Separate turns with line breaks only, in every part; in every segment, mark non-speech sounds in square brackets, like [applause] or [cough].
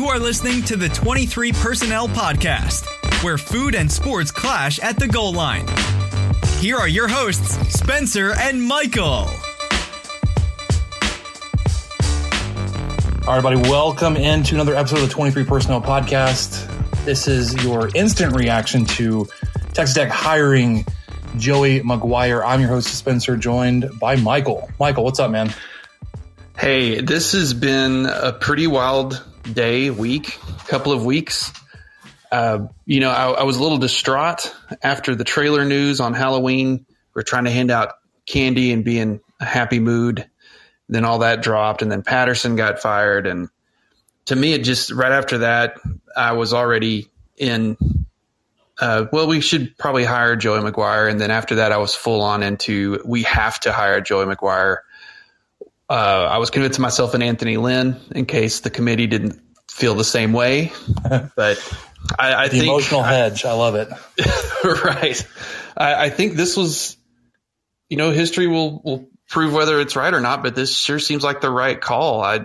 You are listening to the 23 Personnel Podcast, where food and sports clash at the goal line. Here are your hosts, Spencer and Michael.
All right, everybody, welcome into another episode of the 23 Personnel Podcast. This is your instant reaction to Texas Tech hiring Joey McGuire. I'm your host, Spencer, joined by Michael. Michael, what's up, man?
Hey, this has been a pretty wild day, week, couple of weeks. Uh, you know, I, I, was a little distraught after the Traylor news on Halloween. We are trying to hand out candy and be in a happy mood. Then all that dropped, and then Patterson got fired. And to me, it just right after that, I was already in. Uh, well, we should probably hire Joey McGuire. And then after that, I was full on into we have to hire Joey McGuire uh, I was convincing myself in Anthony Lynn in case the committee didn't feel the same way. [laughs] But I, I
the
think
emotional hedge. I love it. [laughs]
right. I, I, think this was, you know, history will will prove whether it's right or not. But this sure seems like the right call. I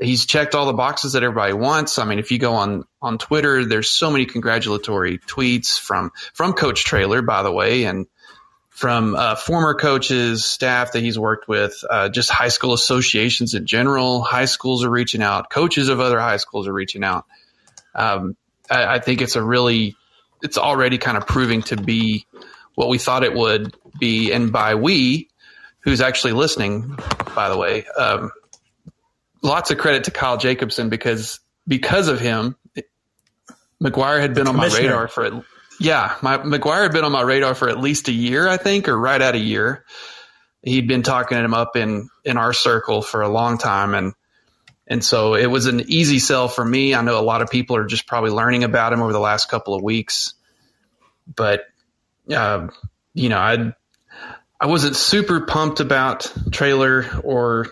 he's checked all the boxes that everybody wants. I mean, if you go on on Twitter, there's so many congratulatory tweets from from Coach Traylor, by the way, and from uh, former coaches, staff that he's worked with, uh, just high school associations in general. High schools are reaching out. Coaches of other high schools are reaching out. Um, I, I, think it's a really, it's already kind of proving to be what we thought it would be. And by we, who's actually listening, by the way, um, lots of credit to Kyle Jacobson because because of him, McGuire had been on my radar for yeah, my McGuire had been on my radar for at least a year, I think, or right at a year. He'd been talking him up in in our circle for a long time, and and so it was an easy sell for me. I know a lot of people are just probably learning about him over the last couple of weeks, but uh, you know, I I wasn't super pumped about Traylor or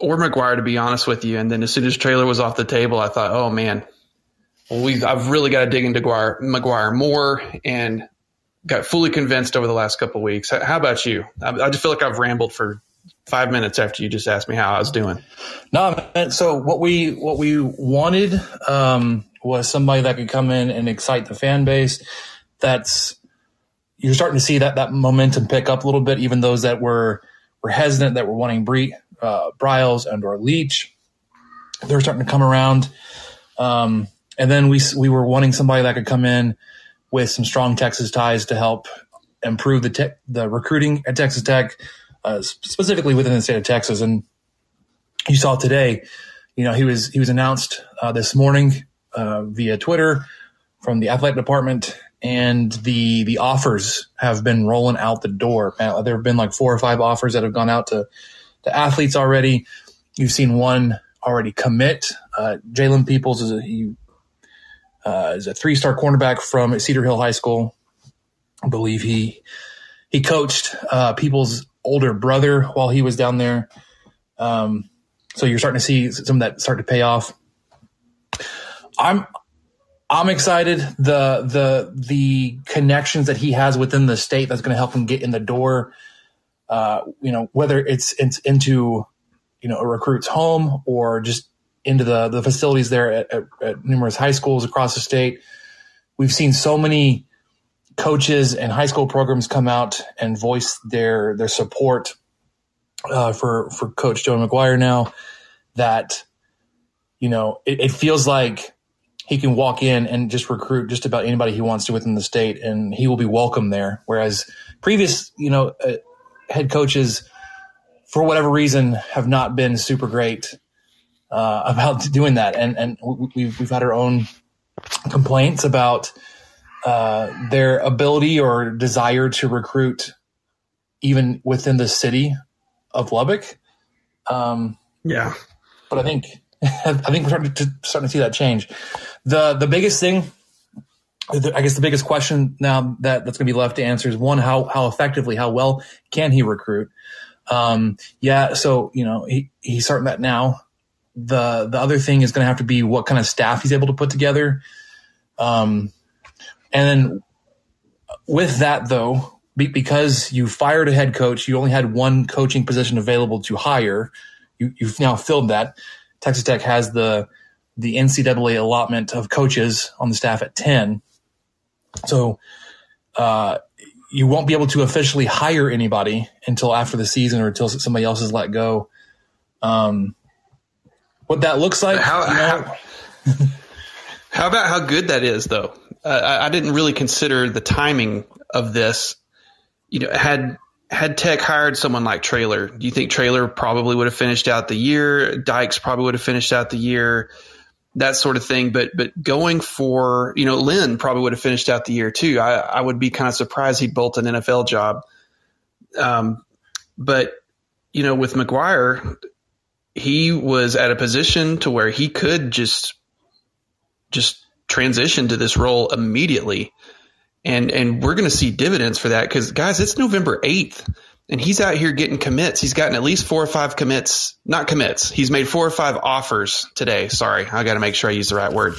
or McGuire to be honest with you. And then as soon as Traylor was off the table, I thought, oh man, we I've really got to dig into McGuire, more and got fully convinced over the last couple weeks. How about you? I, I, just feel like I've rambled for five minutes after you just asked me how I was doing.
No, so what we what we wanted um, was somebody that could come in and excite the fan base. That's you're starting to see that that momentum pick up a little bit. Even those that were were hesitant, that were wanting Bree, uh, Briles and or Leach, they're starting to come around. Um, and then we we were wanting somebody that could come in with some strong Texas ties to help improve the te- the recruiting at Texas Tech, uh, specifically within the state of Texas. And you saw today, you know, he was he was announced uh, this morning uh, via Twitter from the athletic department, and the the offers have been rolling out the door. there have been like four or five offers that have gone out to to athletes already. You've seen one already commit. Uh, Jalen Peoples is a, he uh, is a three star cornerback from Cedar Hill High School. I believe he he coached uh, Peoples' older brother while he was down there. Um, so you're starting to see some of that start to pay off. I'm I'm excited. The the the connections that he has within the state that's going to help him get in the door. Uh, you know, whether it's, it's into you know a recruit's home or just into the, the facilities there at, at, at numerous high schools across the state. We've seen so many coaches and high school programs come out and voice their their support uh, for for Coach Joe McGuire now. That you know, it, it, feels like he can walk in and just recruit just about anybody he wants to within the state, and he will be welcome there. Whereas previous, you know, uh, head coaches, for whatever reason, have not been super great uh, about [laughs] doing that, and and we've we've had our own complaints about uh, their ability or desire to recruit even within the city of Lubbock. Um,
Yeah.
but I think [laughs] I think we're starting to, starting to see that change. The the biggest thing, I guess, the biggest question now that that's going to be left to answer is one: how how effectively, how well can he recruit? Um, yeah, so you know he he's starting that now. The the other thing is going to have to be what kind of staff he's able to put together. Um, and then with that though, be, because you fired a head coach, you only had one coaching position available to hire. You, you've now filled that. Texas Tech has the the NCAA allotment of coaches on the staff at ten, so uh, you won't be able to officially hire anybody until after the season or until somebody else is let go. Um, what that looks like,
How-
you know,
how- How about how good that is, though? Uh, I, I didn't really consider the timing of this. You know, had had Tech hired someone like Traylor, do you think Traylor probably would have finished out the year? Dykes probably would have finished out the year, that sort of thing. But but going for you know Lynn probably would have finished out the year too. I, I would be kind of surprised he'd bolt an NFL job. Um, but you know, with McGuire, he was at a position to where he could just just transition to this role immediately. And and we're going to see dividends for that because guys, it's November eighth, and he's out here getting commits. He's gotten at least four or five commits, not commits. He's made four or five offers today. Sorry, I got to make sure I use the right word.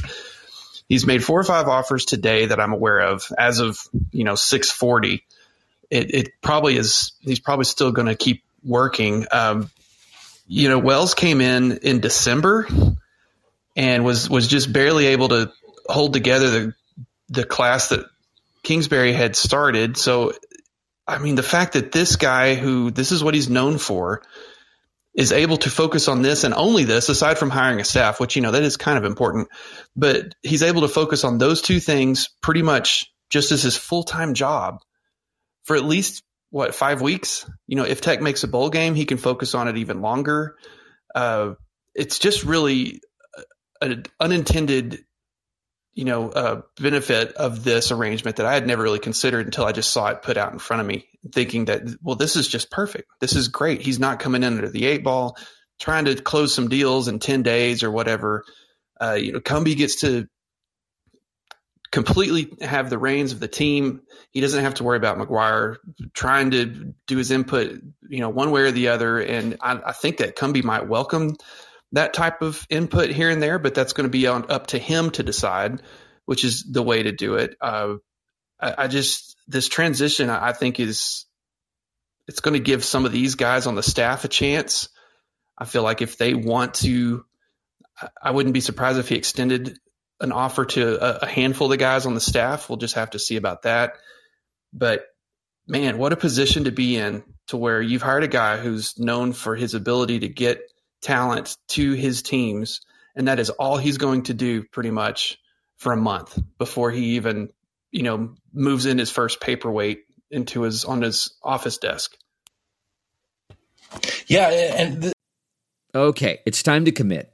He's made four or five offers today that I'm aware of as of you know six forty. It, it probably is. He's probably still going to keep working. Um, you know, Wells came in in December and was was just barely able to hold together the the class that Kingsbury had started. So, I mean, the fact that this guy, who this is what he's known for, is able to focus on this and only this, aside from hiring a staff, which you know that is kind of important, but he's able to focus on those two things pretty much just as his full time job for at least what five weeks. You know, if Tech makes a bowl game, he can focus on it even longer. Uh, it's just really an unintended you know, uh, benefit of this arrangement that I had never really considered until I just saw it put out in front of me, thinking that, well, this is just perfect. This is great. He's not coming in under the eight ball, trying to close some deals in 10 days or whatever. Uh, you know, Cumbie gets to completely have the reins of the team. He doesn't have to worry about McGuire trying to do his input, you know, one way or the other. And I, I think that Cumbie might welcome that type of input here and there, but that's going to be on, up to him to decide, which is the way to do it. Uh, I, I, just this transition, I, I think, is it's going to give some of these guys on the staff a chance. I feel like if they want to, I wouldn't be surprised if he extended an offer to a, a handful of the guys on the staff. We'll just have to see about that. But man, what a position to be in to where you've hired a guy who's known for his ability to get talent to his teams, and that is all he's going to do pretty much for a month before he even, you know, moves in his first paperweight into his on his office desk.
Yeah, and th-
okay, it's time to commit.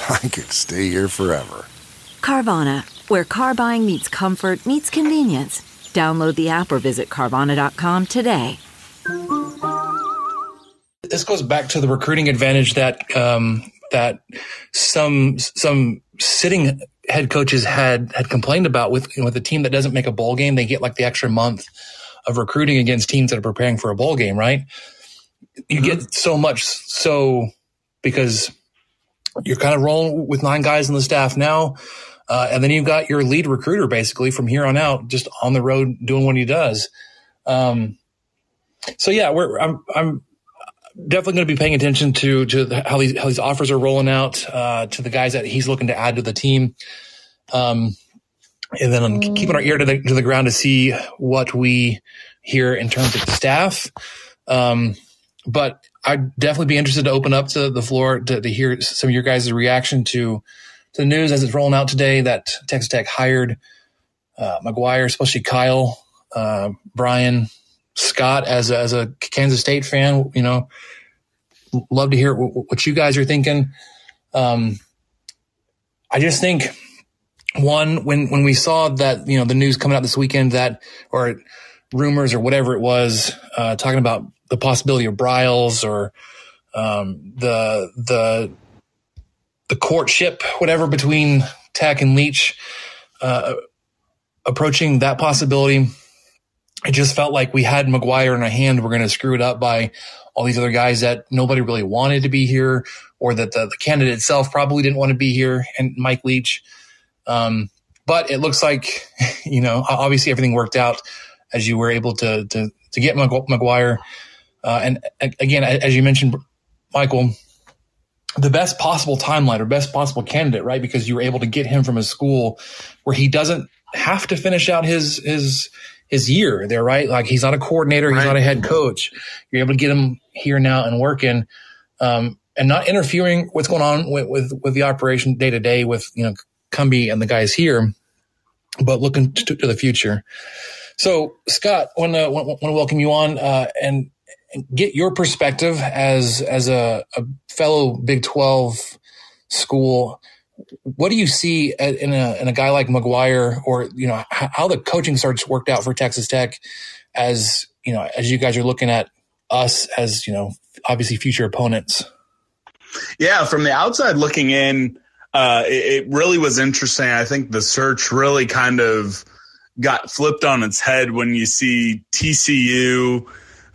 [laughs]
I could stay here forever.
Carvana, where car buying meets comfort, meets convenience. Download the app or visit Carvana.com today.
this goes back to the recruiting advantage that um, that some some sitting head coaches had had complained about with you know, with a team that doesn't make a bowl game. They get like the extra month of recruiting against teams that are preparing for a bowl game, right? You get so much so because you're kind of rolling with nine guys on the staff now. Uh, and then you've got your lead recruiter basically from here on out, just on the road doing what he does. Um, so yeah, we're, I'm, I'm definitely going to be paying attention to, to how these, how these offers are rolling out, uh, to the guys that he's looking to add to the team. Um, and then I'm keeping our ear to the, to the ground to see what we hear in terms of the staff. Um, but I'd definitely be interested to open up to the floor to, to hear some of your guys' reaction to, to the news as it's rolling out today that Texas Tech hired uh, McGuire, especially Kyle, uh, Brian, Scott as a, as a Kansas State fan. You know, love to hear what you guys are thinking. Um, I just think one when when we saw that you know the news coming out this weekend that or rumors or whatever it was uh, talking about the possibility of Briles or um, the the the courtship whatever between Tech and Leach uh, approaching that possibility. It just felt like we had McGuire in our hand. We're going to screw it up by all these other guys that nobody really wanted to be here, or that the, the candidate itself probably didn't want to be here, and Mike Leach. Um, but it looks like, [laughs] you know, obviously everything worked out as you were able to to to get McGuire. Uh, and again, as you mentioned, Michael, the best possible timeline or best possible candidate, right? Because you were able to get him from a school where he doesn't have to finish out his his his year there, right? Like he's not a coordinator, he's right. not a head coach. You're able to get him here now and working, um, and not interfering what's going on with with, with the operation day to day with you know Cumbie and the guys here, but looking to, to the future. So, Scott, want to want to welcome you on uh, and, get your perspective as as a, a, fellow Big Twelve school. What do you see in a in a guy like McGuire, or you know how the coaching search worked out for Texas Tech, as you know as you guys are looking at us as you know obviously future opponents.
Yeah, from the outside looking in, uh, it, it really was interesting. I think the search really kind of got flipped on its head when you see TCU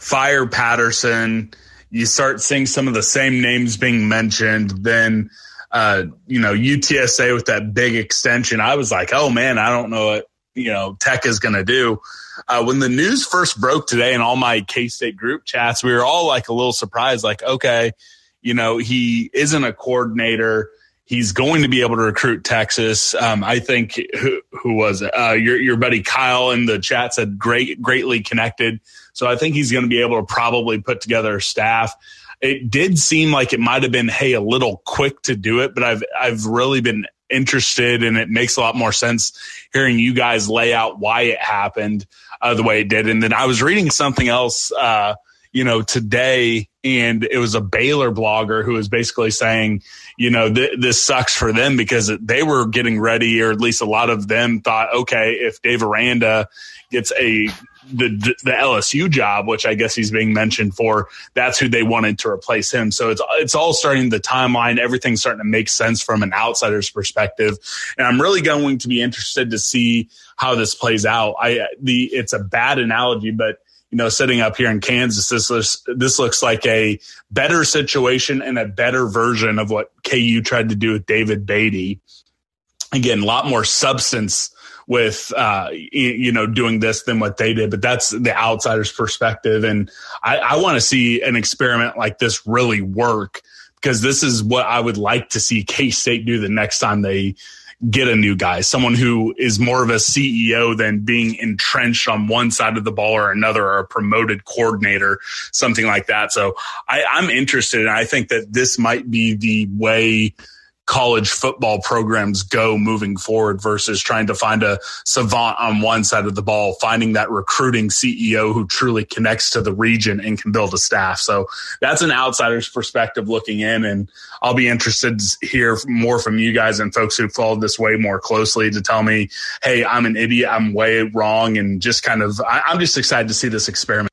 fire Patterson. You start seeing some of the same names being mentioned. Then, uh, you know, UTSA with that big extension. I was like, oh man, I don't know what, you know, Tech is going to do. Uh, when the news first broke today in all my K State group chats, we were all like a little surprised, like, okay, you know, he isn't a coordinator He's going to be able to recruit Texas. Um, I think who, who was it? Uh, your your buddy Kyle in the chat said great, greatly connected. So I think he's going to be able to probably put together a staff. It did seem like it might have been hey a little quick to do it, but I've I've really been interested and it makes a lot more sense hearing you guys lay out why it happened uh, the way it did. And then I was reading something else. Uh, you know, today, and it was a Baylor blogger who was basically saying, you know, th- this sucks for them because they were getting ready, or at least a lot of them thought, okay, if Dave Aranda gets a the the LSU job, which I guess he's being mentioned for, that's who they wanted to replace him. So it's it's all starting the timeline. Everything's starting to make sense from an outsider's perspective, and I'm really going to be interested to see how this plays out. I the it's a bad analogy, but you know, sitting up here in Kansas, this looks, this looks like a better situation and a better version of what KU tried to do with David Beaty. Again, a lot more substance with, uh, you know, doing this than what they did, but that's the outsider's perspective. And I, I want to see an experiment like this really work because this is what I would like to see K State do the next time they get a new guy, someone who is more of a CEO than being entrenched on one side of the ball or another, or a promoted coordinator, something like that. So I, I'm interested, and I think that this might be the way college football programs go moving forward versus trying to find a savant on one side of the ball, finding that recruiting CEO who truly connects to the region and can build a staff. So that's an outsider's perspective looking in. And I'll be interested to hear more from you guys and folks who followed this way more closely to tell me, hey, I'm an idiot, I'm way wrong. And just kind of, I, I'm just excited to see this experiment.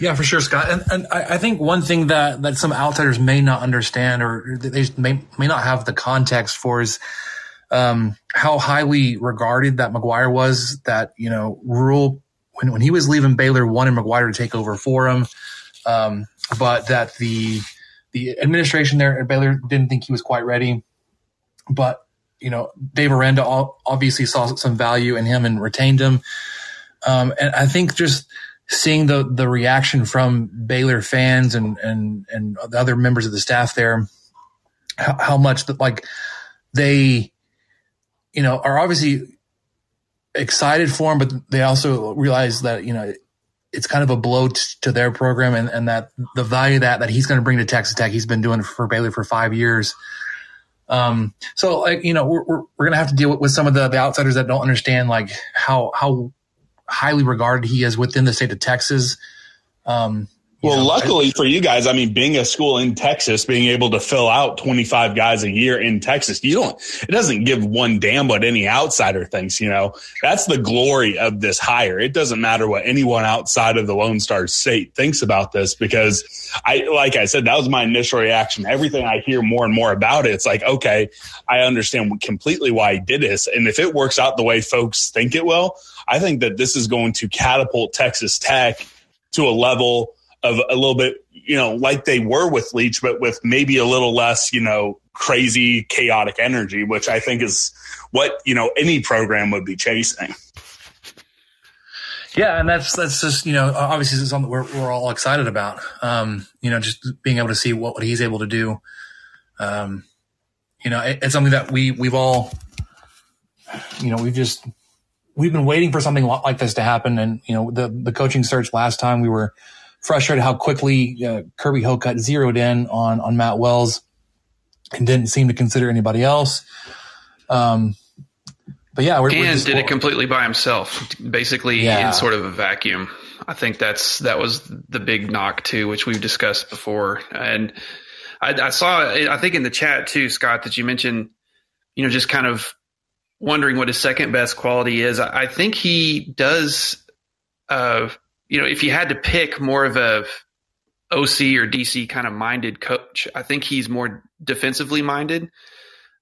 Yeah, for sure, Scott. And, and I, think one thing that, that some outsiders may not understand or they may, may not have the context for is um, how highly regarded that McGuire was. That, you know, Rhule, when, when he was leaving Baylor, wanted McGuire to take over for him. Um, but that the the administration there at Baylor didn't think he was quite ready, but you know, Dave Aranda obviously saw some value in him and retained him. Um, and I think just seeing the the reaction from Baylor fans and and and the other members of the staff there, how, how much that like they, you know, are obviously excited for him, but they also realize that you know it's kind of a blow t- to their program and, and that the value that that he's going to bring to Texas Tech, he's been doing for Baylor for five years. Um, so like you know we're we're, we're going to have to deal with, with some of the, the outsiders that don't understand like how how highly regarded he is within the state of Texas. Um,
well, know, luckily for you guys, I mean, being a school in Texas, being able to fill out 25 guys a year in Texas, you don't, it doesn't give one damn what any outsider thinks, you know, that's the glory of this hire. It doesn't matter what anyone outside of the Lone Star State thinks about this because I, like I said, that was my initial reaction. Everything I hear more and more about it, it's like, okay, I understand completely why he did this. And if it works out the way folks think it will, I think that this is going to catapult Texas Tech to a level of a little bit, you know, like they were with Leach, but with maybe a little less, you know, crazy, chaotic energy, which I think is what, you know, any program would be chasing.
Yeah, and that's that's just you know obviously is something we're we're all excited about. Um, you know, just being able to see what, what he's able to do. Um, you know, it, it's something that we we've all, you know, we've just we've been waiting for something like this to happen. And you know, the the coaching search last time we were frustrated how quickly uh, Kirby Hocutt zeroed in on on Matt Wells and didn't seem to consider anybody else. Um, but yeah,
we're, and we're did it completely by himself, basically yeah. in sort of a vacuum. I think that's that was the big knock too, which we've discussed before. And I, I saw, I think in the chat too, Scott, that you mentioned, you know, just kind of wondering what his second best quality is. I, think he does. Uh, you know, if you had to pick more of a OC or DC kind of minded coach, I think he's more defensively minded.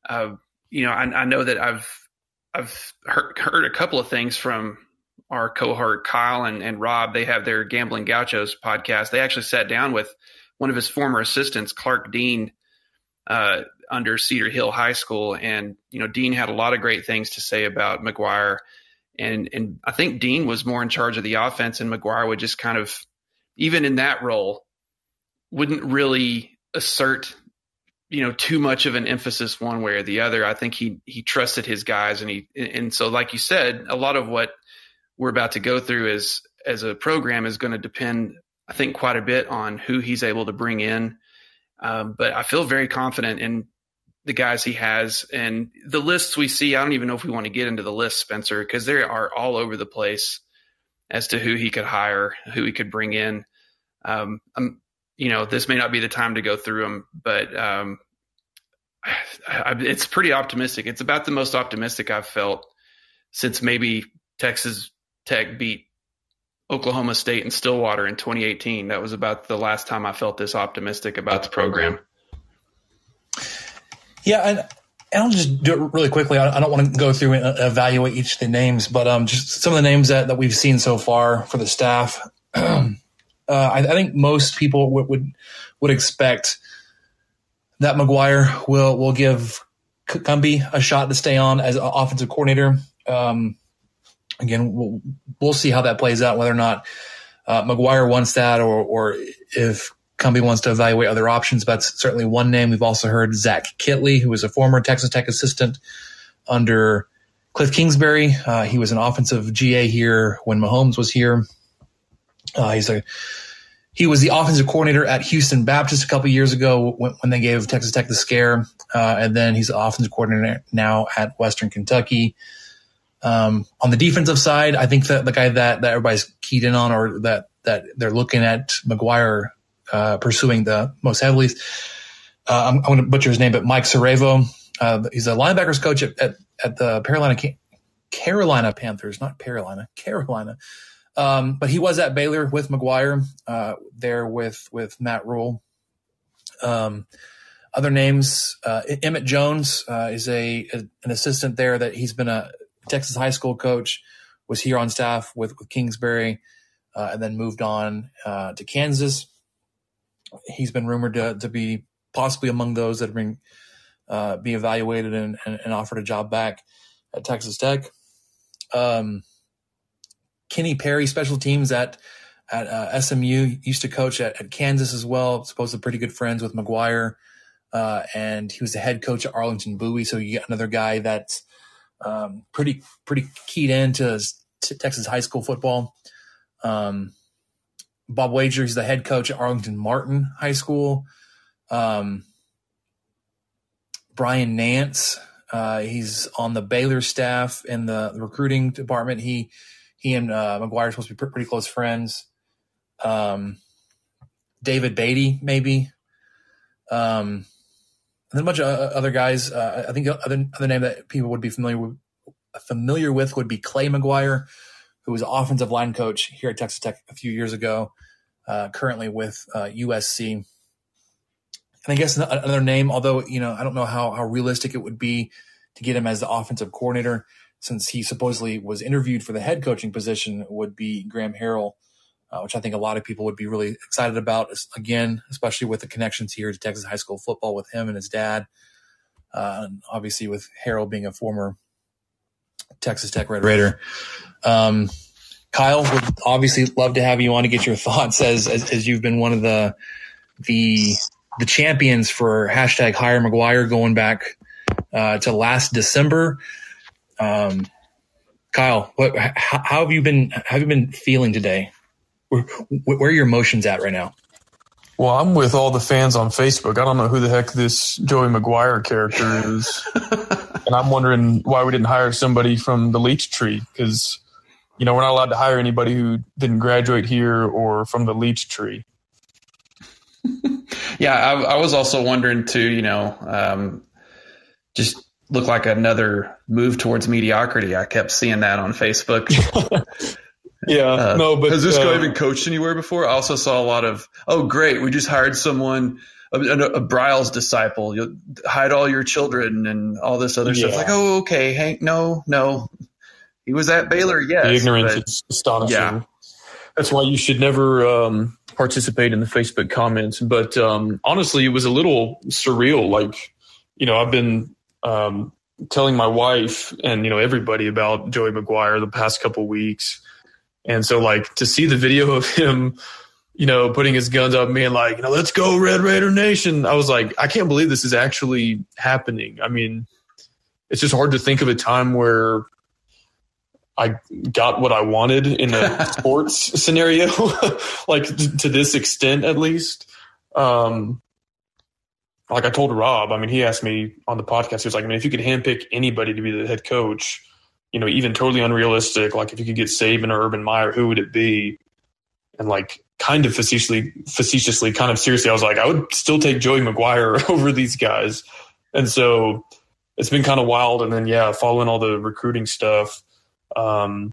Uh, you know, I, I, know that I've I've heard, heard, a couple of things from our cohort Kyle and, and Rob. They have their Gambling Gauchos podcast. They actually sat down with one of his former assistants, Clark Dean, uh, under Cedar Hill High School, and you know, Dean had a lot of great things to say about McGuire and and I think Dean was more in charge of the offense, and McGuire would just kind of, even in that role, wouldn't really assert, you know, too much of an emphasis one way or the other. I think he he trusted his guys, and he and so like you said, a lot of what we're about to go through is as a program is going to depend, I think, quite a bit on who he's able to bring in. Um, but I feel very confident in the guys he has and the lists we see. I don't even know if we want to get into the list, Spencer, because they are all over the place as to who he could hire, who he could bring in. Um, I'm, you know, this may not be the time to go through them, but um, I, I, it's pretty optimistic. It's about the most optimistic I've felt since maybe Texas Tech beat Oklahoma State and Stillwater in 2018. That was about the last time I felt this optimistic about the program.
Yeah, and, and I'll just do it really quickly. I, I don't want to go through and evaluate each of the names, but um, just some of the names that, that we've seen so far for the staff. [clears throat] uh, I, I, think most people would, would would expect that McGuire will will give Cumbie a shot to stay on as offensive coordinator. Um, again, we'll, we'll see how that plays out, whether or not uh, McGuire wants that, or or if Cumbie wants to evaluate other options. That's certainly one name. We've also heard Zach Kitley, who was a former Texas Tech assistant under Cliff Kingsbury. Uh, he was an offensive GA here when Mahomes was here. Uh, he's a he was the offensive coordinator at Houston Baptist a couple years ago when, when, they gave Texas Tech the scare, uh, and then he's the offensive coordinator now at Western Kentucky. Um, on the defensive side, I think that the guy that, that everybody's keyed in on, or that that they're looking at McGuire uh, pursuing the most heavily. Uh, I'm, I'm going to butcher his name, but Mike Siravo. Uh, he's a linebackers coach at, at, at the Carolina Carolina Panthers, not Carolina, Carolina. Um, but he was at Baylor with McGuire, uh, there with with Matt Rhule. Um, other names, uh, Emmett Jones uh, is a, a, an assistant there that he's been a Texas high school coach, was here on staff with with Kingsbury, and then moved on to Kansas. He's been rumored to, to be possibly among those that bring uh, be evaluated and, and, and, offered a job back at Texas Tech. Um, Kenny Perry, special teams at at uh, SMU, used to coach at, at, Kansas as well. Supposedly pretty good friends with McGuire, uh, and he was the head coach at Arlington Bowie. So you get another guy that's um, pretty pretty keyed into Texas high school football. Um, Bob Wager, he's the head coach at Arlington Martin High School. Um, Brian Nance, uh, he's on the Baylor staff in the, recruiting department. He he and uh, McGuire are supposed to be pretty close friends. Um, David Beaty, maybe. Um, and then a bunch of other guys. Uh, I think the other, other name that people would be familiar with, familiar with would be Clay McGuire, who was offensive line coach here at Texas Tech a few years ago, uh, currently with uh, USC. And I guess another name, although you know I don't know how how realistic it would be to get him as the offensive coordinator, since he supposedly was interviewed for the head coaching position, would be Graham Harrell, uh, which I think a lot of people would be really excited about. Again, especially with the connections here to Texas high school football with him and his dad, uh, and obviously with Harrell being a former Texas Tech Red Raider. Um, Kyle would obviously love to have you on to get your [laughs] thoughts as, as, as you've been one of the the the champions for hashtag hire McGuire going back uh, to last December. Um, Kyle, what, how, how, have you been? How have you been feeling today? Where, where, are your emotions at right now?
Well, I'm with all the fans on Facebook. I don't know who the heck this Joey McGuire character is, [laughs] and I'm wondering why we didn't hire somebody from the Leach Tree because you know we're not allowed to hire anybody who didn't graduate here or from the Leach Tree. [laughs]
yeah, I, I, was also wondering too. You know, um, just look like another move towards mediocrity. I kept seeing that on Facebook. [laughs]
yeah, uh, no, but
has this uh, guy even coached anywhere before? I also saw a lot of, oh, great, we just hired someone, a, a, Briles disciple. You'll hide all your children and all this other yeah. stuff. Like, oh, okay, Hank, no, no, he was at Baylor. Yes,
the ignorance but, is astonishing. Yeah. That's why you should never um, participate in the Facebook comments. But um, honestly, it was a little surreal. Like, you know, I've been um, telling my wife and you know everybody about Joey McGuire the past couple weeks, and so like to see the video of him, you know, putting his guns up, being like, you know, let's go Red Raider Nation. I was like, I can't believe this is actually happening. I mean, it's just hard to think of a time where I got what I wanted in a [laughs] sports scenario, [laughs] like to this extent at least. Um, like I told Rob, I mean, he asked me on the podcast, he was like, I mean, if you could handpick anybody to be the head coach, you know, even totally unrealistic, like if you could get Saban or Urban Meyer, who would it be? And like kind of facetiously, facetiously, kind of seriously, I was like, I would still take Joey McGuire [laughs] over these guys. And so it's been kind of wild. And then, yeah, following all the recruiting stuff. Um,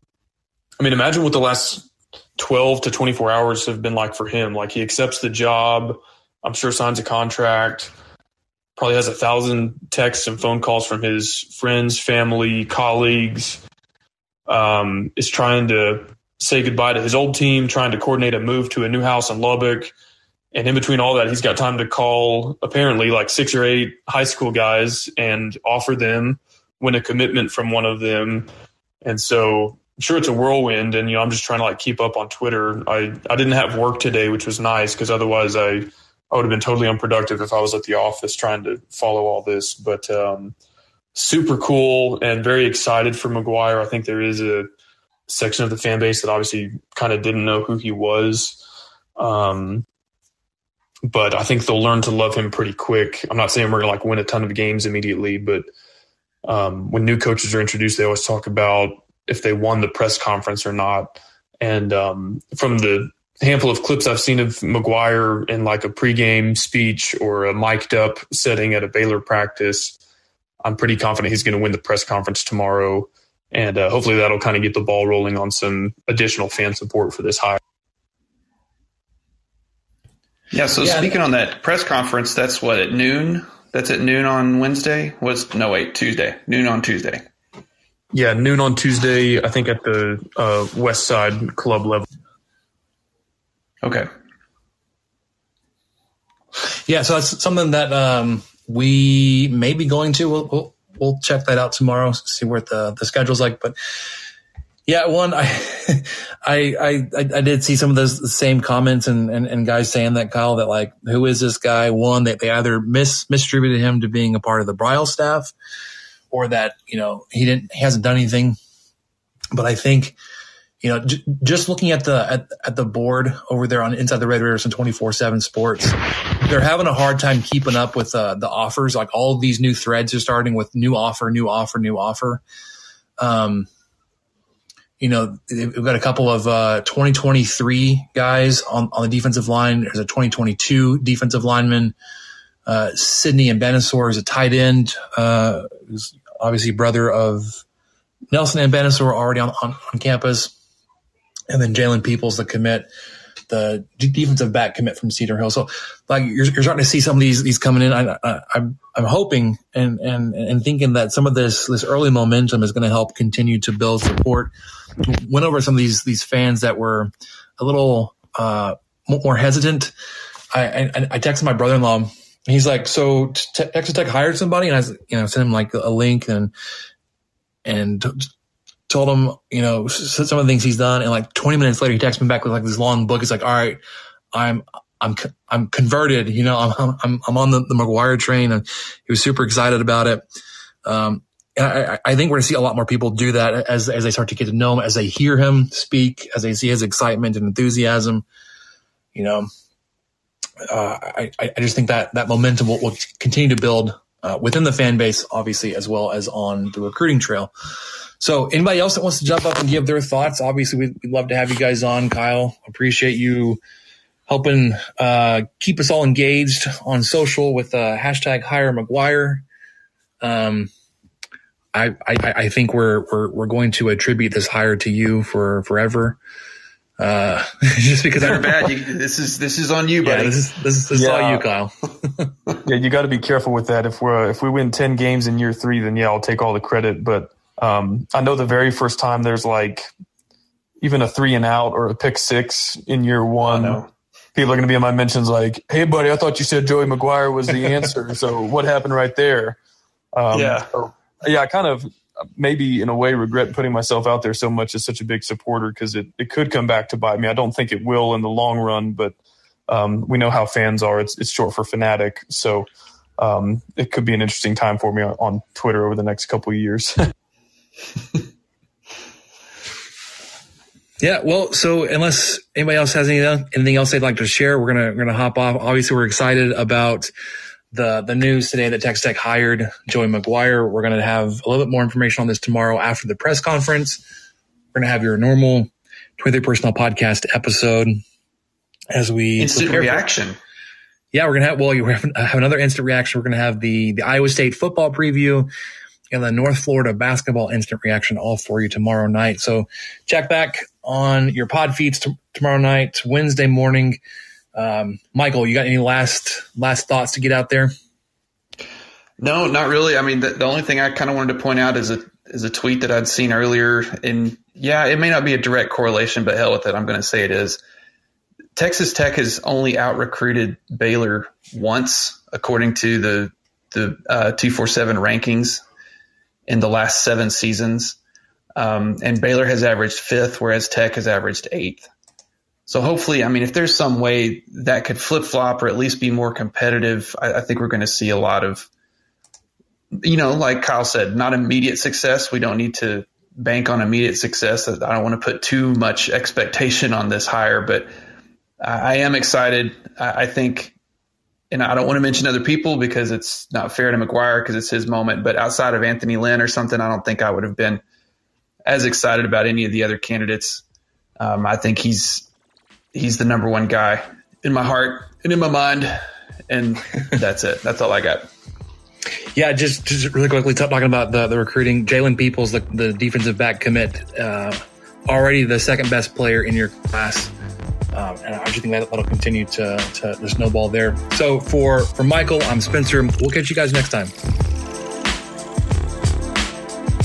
I mean, imagine what the last 12 to 24 hours have been like for him. Like he accepts the job, I'm sure signs a contract probably has a thousand texts and phone calls from his friends, family, colleagues. Um, is trying to say goodbye to his old team, trying to coordinate a move to a new house in Lubbock. And in between all that, he's got time to call apparently like six or eight high school guys and offer them, win a commitment from one of them. And so I'm sure it's a whirlwind. And, you know, I'm just trying to like keep up on Twitter. I, I didn't have work today, which was nice because otherwise I, I would have been totally unproductive if I was at the office trying to follow all this. But um, super cool and very excited for McGuire. I think there is a section of the fan base that obviously kind of didn't know who he was. Um, but I think they'll learn to love him pretty quick. I'm not saying we're going to like win a ton of games immediately, but um, when new coaches are introduced, they always talk about if they won the press conference or not. And um, from the handful of clips I've seen of McGuire in like a pregame speech or a mic'd up setting at a Baylor practice, I'm pretty confident he's going to win the press conference tomorrow. And uh, hopefully that'll kind of get the ball rolling on some additional fan support for this hire.
Yeah. So yeah. speaking on that press conference, that's what at noon. That's at noon on Wednesday. Was no wait Tuesday. Noon on Tuesday.
Yeah, noon on Tuesday. I think at the uh, West Side Club level.
Okay.
Yeah, so that's something that um, we may be going to. We'll, we'll, we'll check that out tomorrow, see what the the schedule's like. But yeah, one, I, [laughs] I, I, I did see some of those same comments and, and, and guys saying that Kyle, that like, who is this guy? One, that they either mis misdistributed him to being a part of the Briles staff or that, you know, he didn't, he hasn't done anything. But I think, you know, j- just looking at the, at, at the board over there on Inside the Red Raiders and 24 seven sports, they're having a hard time keeping up with uh, the offers. Like all these new threads are starting with new offer, new offer, new offer. Um, you know, we've got a couple of uh, 2023 guys on, on the defensive line. There's a 2022 defensive lineman. Uh, Sydney Mbanasor is a tight end, uh, who's obviously brother of Nelson Mbanasor already on, on, on campus. And then Jalen Peoples, the commit, the defensive back commit from Cedar Hill. So like you're, you're starting to see some of these, these coming in. I, I, I'm, I'm hoping and, and, and thinking that some of this, this early momentum is going to help continue to build support went over some of these these fans that were a little uh, more hesitant. I, I, I texted my brother in law. He's like, "So Texas Tech hired somebody," and I, you know, sent him like a link and and told him, you know, some of the things he's done. And like 20 minutes later, he texts me back with like this long book. He's like, "All right, I'm I'm I'm converted. You know, I'm I'm I'm on the, the McGuire train," and he was super excited about it. Um, I, I, think we're going to see a lot more people do that as, as they start to get to know him, as they hear him speak, as they see his excitement and enthusiasm. You know, uh, I, I just think that that momentum will, will continue to build uh, within the fan base, obviously, as well as on the recruiting trail. So, anybody else that wants to jump up and give their thoughts, obviously, we'd, we'd love to have you guys on. Kyle, appreciate you helping uh, keep us all engaged on social with uh, hashtag Hire McGuire. Um, I, I, I think we're, we're, we're going to attribute this hire to you for forever. Uh, [laughs] just because
I'm bad. You, this is, this is on you, buddy.
Yeah, this is, this is, this yeah. all you, Kyle. [laughs] [laughs]
yeah. You got to be careful with that. If we're, if we win 10 games in year three, then yeah, I'll take all the credit. But, um, I know the very first time there's like even a three and out or a pick six in year one, people are going to be in my mentions like, Hey buddy, I thought you said Joey McGuire was the answer. so what happened right there?
Um, yeah.
So, yeah, I kind of maybe in a way regret putting myself out there so much as such a big supporter because it, it could come back to bite me. I don't think it will in the long run, but um, we know how fans are. It's it's short for fanatic, so um, it could be an interesting time for me on, on Twitter over the next couple years. [laughs]
yeah, well, so unless anybody else has anything anything else they'd like to share, we're gonna we're gonna hop off. Obviously, we're excited about the the news today that Texas Tech hired Joey McGuire. We're going to have a little bit more information on this tomorrow after the press conference. We're going to have your normal 23 Personnel podcast episode as we
instant reaction. For,
yeah, we're gonna have well, you have, have another instant reaction. We're gonna have the the Iowa State football preview and the North Florida basketball instant reaction all for you tomorrow night. So check back on your pod feeds t- tomorrow night, Wednesday morning. Um, Michael, you got any last last thoughts to get out there?
No, not really. I mean, the, the only thing I kind of wanted to point out is a is a tweet that I'd seen earlier. And yeah, it may not be a direct correlation, but hell with it, I'm going to say it is. Texas Tech has only out recruited Baylor once, according to the the uh, two four seven rankings in the last seven seasons. Um, and Baylor has averaged fifth, whereas Tech has averaged eighth. So hopefully, I mean, if there's some way that could flip flop or at least be more competitive, I, I think we're going to see a lot of, you know, like Kyle said, not immediate success. We don't need to bank on immediate success. I don't want to put too much expectation on this hire, but I, I am excited. I, I think, and I don't want to mention other people because it's not fair to McGuire because it's his moment. But outside of Anthony Lynn or something, I don't think I would have been as excited about any of the other candidates. Um, I think he's he's the number one guy in my heart and in my mind. And [laughs] that's it. That's all I got.
Yeah, just just really quickly talking about the, the recruiting. Jalen Peoples, the, the defensive back commit, uh, already the second best player in your class. Um, and I just think that that'll continue to, to, to snowball there. So for for Michael, I'm Spencer. We'll catch you guys next time.